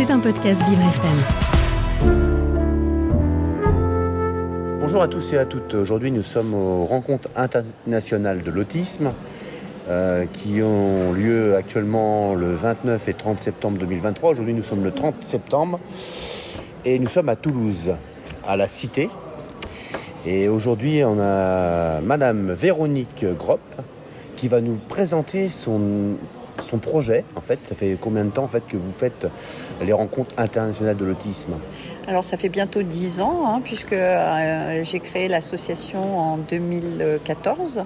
C'est un podcast Vivre FM. Bonjour à tous et à toutes. Aujourd'hui, nous sommes aux rencontres internationales de l'autisme euh, qui ont lieu actuellement le 29 et 30 septembre 2023. Aujourd'hui, nous sommes le 30 septembre et nous sommes à Toulouse, à la Cité. Et aujourd'hui, on a Madame Véronique Gropp qui va nous présenter son, son projet. En fait, ça fait combien de temps en fait que vous faites les rencontres internationales de l'autisme? Alors ça fait bientôt 10 ans, hein, puisque euh, j'ai créé l'association en 2014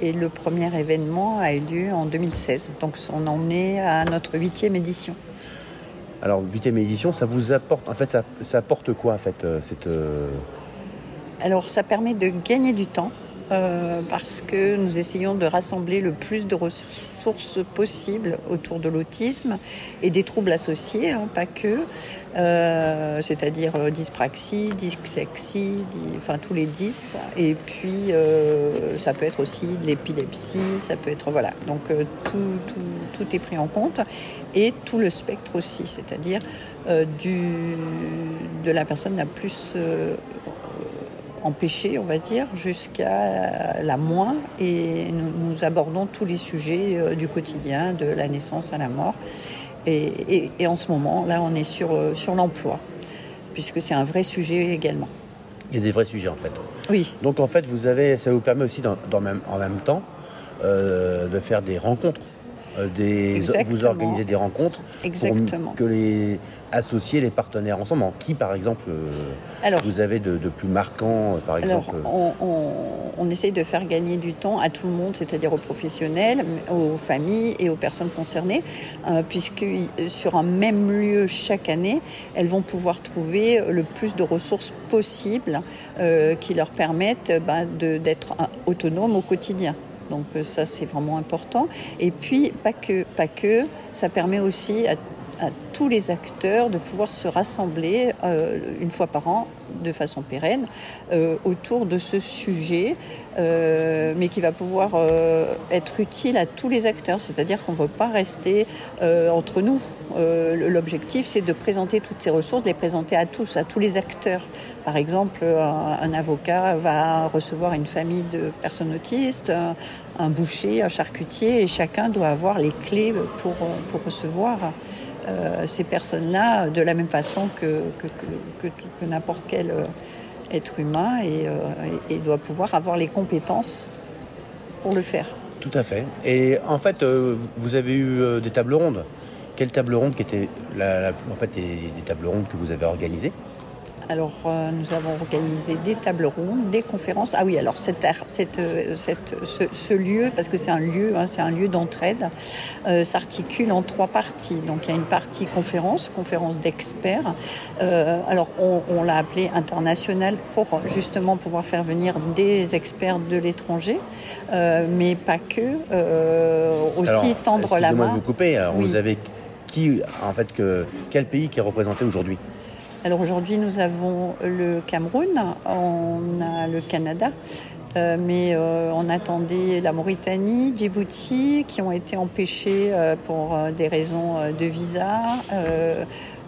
et le premier événement a eu lieu en 2016. Donc on en est à notre huitième édition. Alors, huitième édition, ça vous apporte, en fait, ça, ça apporte quoi en fait euh, cette, euh, Alors ça permet de gagner du temps euh, parce que nous essayons de rassembler le plus de ressources possibles autour de l'autisme et des troubles associés, hein, pas que, euh, c'est-à-dire euh, dyspraxie, dyslexie, dy- enfin tous les 10, et puis euh, ça peut être aussi de l'épilepsie, ça peut être voilà, donc euh, tout, tout, tout est pris en compte. Et tout le spectre aussi, c'est-à-dire euh, du de la personne la plus euh, empêchée, on va dire, jusqu'à la moins. Et nous, nous abordons tous les sujets euh, du quotidien, de la naissance à la mort. Et, et- et en ce moment, là, on est sur, euh, sur l'emploi, puisque c'est un vrai sujet également. Il y a des vrais sujets en fait. Oui, Donc en fait, vous avez, ça vous permet aussi dans, dans même, en même temps euh, de faire des rencontres. Euh, des, Exactement. vous organisez des rencontres exactement. pour que les associer les partenaires ensemble. En qui par exemple euh, Alors, vous avez de, de plus marquant euh, par Alors, exemple on, on- on essaye de faire gagner du temps à tout le monde, c'est-à-dire aux professionnels, aux familles et aux personnes concernées, euh, puisque sur un même lieu chaque année, elles vont pouvoir trouver le plus de ressources possibles euh, qui leur permettent de- d'être autonomes au quotidien. Donc euh, ça, c'est vraiment important. Et puis, pas que, pas que ça permet aussi à à tous les acteurs de pouvoir se rassembler euh, une fois par an de façon pérenne euh, autour de ce sujet, euh, mais qui va pouvoir euh, être utile à tous les acteurs. C'est-à-dire qu'on ne veut pas rester euh, entre nous. Euh, L'objectif, c'est de présenter toutes ces ressources, de les présenter à tous, à tous les acteurs. Par exemple, un, avocat va recevoir une famille de personnes autistes, un, un boucher, un charcutier, et chacun doit avoir les clés pour, pour recevoir euh, ces personnes-là de la même façon que, que, n'importe quel euh, être humain et, euh, et, doit pouvoir avoir les compétences pour le faire. Tout à fait. Et en fait, vous avez eu des tables rondes. Quelle table ronde qui était des tables rondes que vous avez organisées? Alors, euh, nous avons organisé des tables rondes, des conférences. Ah oui, alors cette, cette, euh, cette- ce, ce lieu, parce que c'est un lieu, hein, c'est un lieu d'entraide, euh, s'articule en trois parties. Donc, il y a une partie conférence, conférence d'experts. Euh, alors, on, on l'a appelé international pour justement pouvoir faire venir des experts de l'étranger, mais pas que, aussi Alors, tendre la excusez-moi de main. vous couper. Alors, Oui. vous avez qui en fait que quel pays qui est représenté aujourd'hui? Alors aujourd'hui, nous avons le Cameroun, on a le Canada, euh, mais euh, on attendait la Mauritanie, Djibouti, qui ont été empêchés euh, pour des raisons de visa.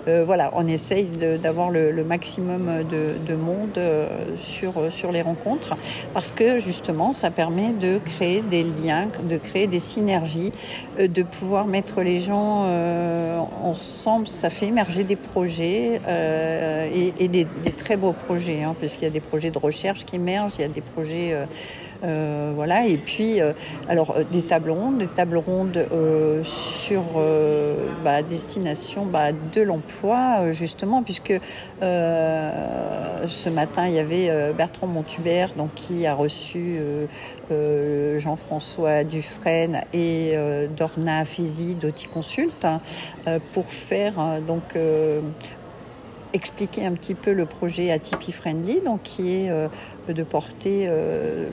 Euh, euh, voilà, on essaye d'avoir le, maximum de, de monde euh, sur, sur les rencontres parce que justement, ça permet de créer des liens, de créer des synergies, euh, de pouvoir mettre les gens euh, ensemble. Ça fait émerger des projets euh, et, des très beaux projets, hein, puisqu'il y a des projets de recherche qui émergent, il y a des projets. Euh, voilà, et puis euh, alors euh, des tables rondes, des tables rondes euh, sur euh, bah, destination bah, de l'emploi euh, justement, puisque ce matin il y avait Bertrand Montubert donc qui a reçu Jean-François Dufresne et Dorna Fizi d'Oticonsult hein, pour faire donc expliquer un petit peu le projet Atipi Friendly, donc qui est euh, de porter euh,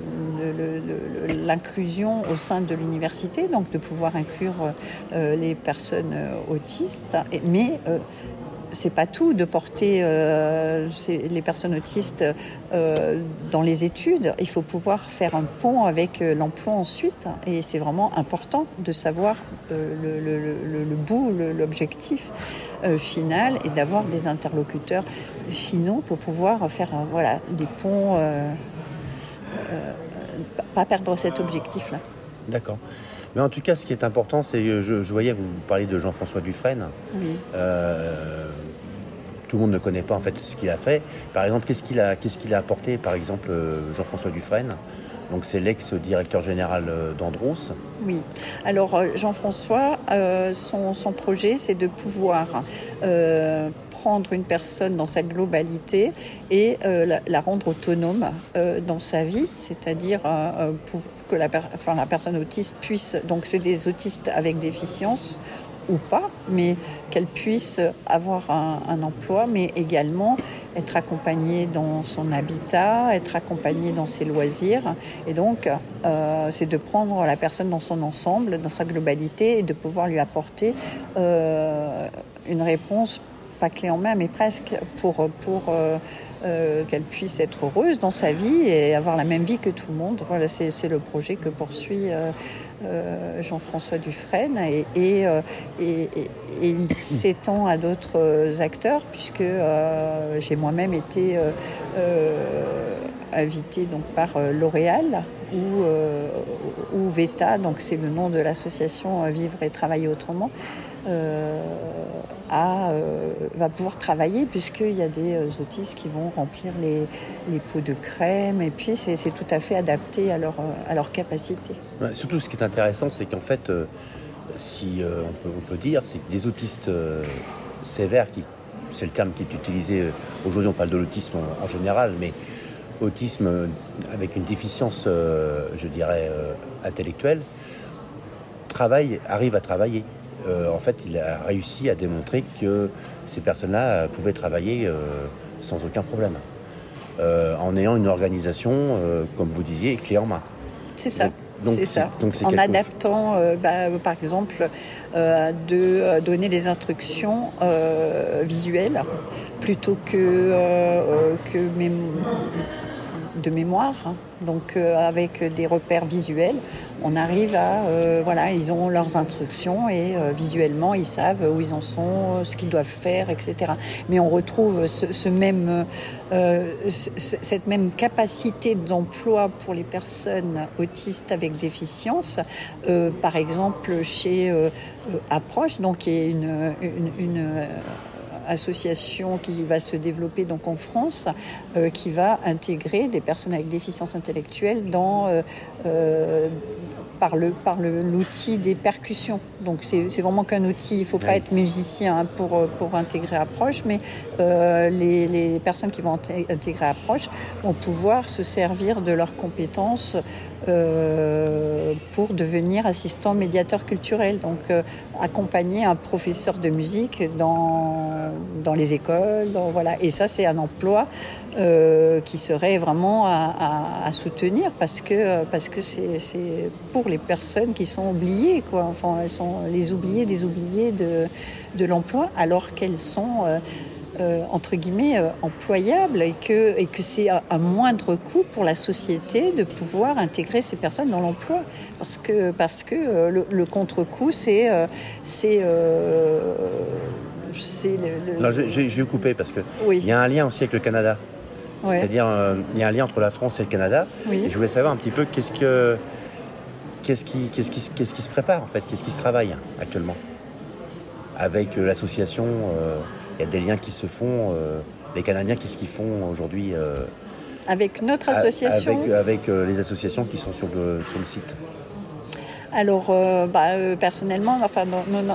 l'inclusion au sein de l'université, donc de pouvoir inclure euh, les personnes autistes, mais c'est pas tout de porter les personnes autistes dans les études. Il faut pouvoir faire un pont avec l'emploi ensuite. Et c'est vraiment important de savoir le, bout, l'objectif. final et d'avoir des interlocuteurs finaux pour pouvoir faire voilà, des ponts pas perdre cet objectif-là. D'accord. Mais en tout cas, ce qui est important, c'est, je, je voyais, vous parler de Jean-François Dufresne. Oui. Euh, tout le monde ne connaît pas en fait ce qu'il a fait. Par exemple, qu'est-ce qu'il a, qu'est-ce qu'il a apporté, par exemple, euh, Jean-François Dufresne? Donc c'est l'ex-directeur général euh, d'Andros. Oui. Alors Jean-François, son, son, projet, c'est de pouvoir prendre une personne dans sa globalité et euh, la, rendre autonome euh, dans sa vie, c'est-à-dire euh, pour que la personne autiste puisse, donc c'est des autistes avec déficience ou pas, mais qu'elle puisse avoir un, emploi, mais également être accompagnée dans son habitat, être accompagnée dans ses loisirs. Et donc, c'est de prendre la personne dans son ensemble, dans sa globalité, et de pouvoir lui apporter une réponse pas clé en main, mais presque pour, pour euh, euh, qu'elle puisse être heureuse dans sa vie et avoir la même vie que tout le monde. Voilà, c'est le projet que poursuit euh, Jean-François Dufresne et, il s'étend à d'autres acteurs puisque j'ai moi-même été invitée donc, par L'Oréal ou, ou VETA, donc c'est le nom de l'association Vivre et Travailler Autrement. Euh, va pouvoir travailler puisqu'il y a des euh, autistes qui vont remplir les, pots de crème et puis c'est tout à fait adapté à leur, euh, à capacité. surtout ce qui est intéressant c'est qu'en fait, si on, peut, dire, c'est que des autistes sévères, c'est le terme qui est utilisé, aujourd'hui on parle de l'autisme en, général, mais autisme avec une déficience, je dirais, intellectuelle, travaille, arrive à travailler. Euh, en fait, il a réussi à démontrer que ces personnes-là pouvaient travailler euh, sans aucun problème, euh, en ayant une organisation, comme vous disiez, clé en main. C'est ça. c'est ça. en adaptant, bah, par exemple, de donner des instructions visuelles plutôt que, que de mémoire, hein. donc avec des repères visuels on arrive à euh, voilà ils ont leurs instructions et euh, visuellement ils savent où ils en sont ce qu'ils doivent faire etc mais on retrouve ce, même euh, cette même capacité d'emploi pour les personnes autistes avec déficience par exemple chez Approche donc qui est une association qui va se développer donc en France, euh, qui va intégrer des personnes avec déficience intellectuelle dans euh, euh, par le par l'outil des percussions. Donc c'est vraiment qu'un outil. Il ne faut pas être musicien pour pour intégrer Approche, mais les, les, personnes qui vont intégrer Approche vont pouvoir se servir de leurs compétences pour devenir assistant médiateur culturel. Donc accompagner un professeur de musique dans dans les écoles. voilà. Et ça, c'est un emploi euh, qui serait vraiment à, soutenir parce que parce que c'est pour les personnes qui sont oubliées, quoi. Enfin, elles sont les oubliées des oubliés de, de l'emploi, alors qu'elles sont euh, euh, entre guillemets employables et que, et que c'est un, moindre coût pour la société de pouvoir intégrer ces personnes dans l'emploi parce que, parce que le, contre-coup c'est c'est je, je, vais couper parce que il y a un lien aussi avec le Canada. C'est-à-dire, euh, il y a un lien entre la France et le Canada. Et je voulais savoir un petit peu qu'est-ce que qu'est-ce qui, qu'est-ce qui, qu'est-ce qui se prépare en fait, qu'est-ce qui se travaille actuellement? Avec euh, l'association. Euh, il y a des liens qui se font. les Canadiens, qu'est-ce qu'ils font aujourd'hui Avec notre association? Avec, les associations qui sont sur le, sur le site. Alors, euh, bah, euh, personnellement, enfin,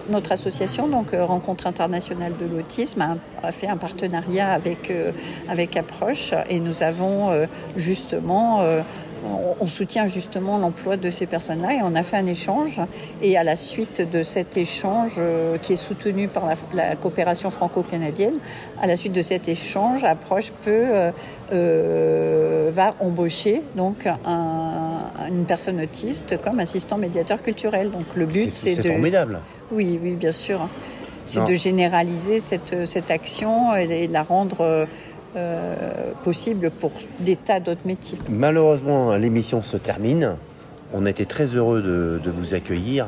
notre association, donc euh, Rencontre internationale de l'autisme, a, fait un partenariat avec, avec Approche et nous avons justement on, soutient justement l'emploi de ces personnes-là et on a fait un échange. Et à la suite de cet échange qui est soutenu par la, coopération franco-canadienne, à la suite de cet échange, Approche peut va embaucher donc une personne autiste comme assistant médiateur culturel. Donc le but, c'est de. formidable. Oui, oui, bien sûr. c'est de généraliser cette, cette action et, et de la rendre euh, possible pour des tas d'autres métiers. Malheureusement, l'émission se termine. On a été très heureux de, de vous accueillir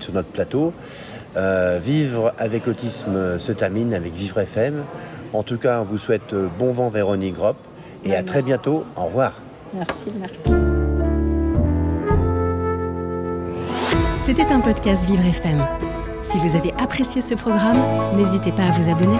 sur notre plateau. Euh, Vivre avec l'autisme se termine avec Vivre FM. En tout cas, on vous souhaite euh, bon vent Véronique Gropp et à très bientôt. Au revoir. Merci, merci. C'était un podcast Vivre FM. Si vous avez apprécié ce programme, n'hésitez pas à vous abonner.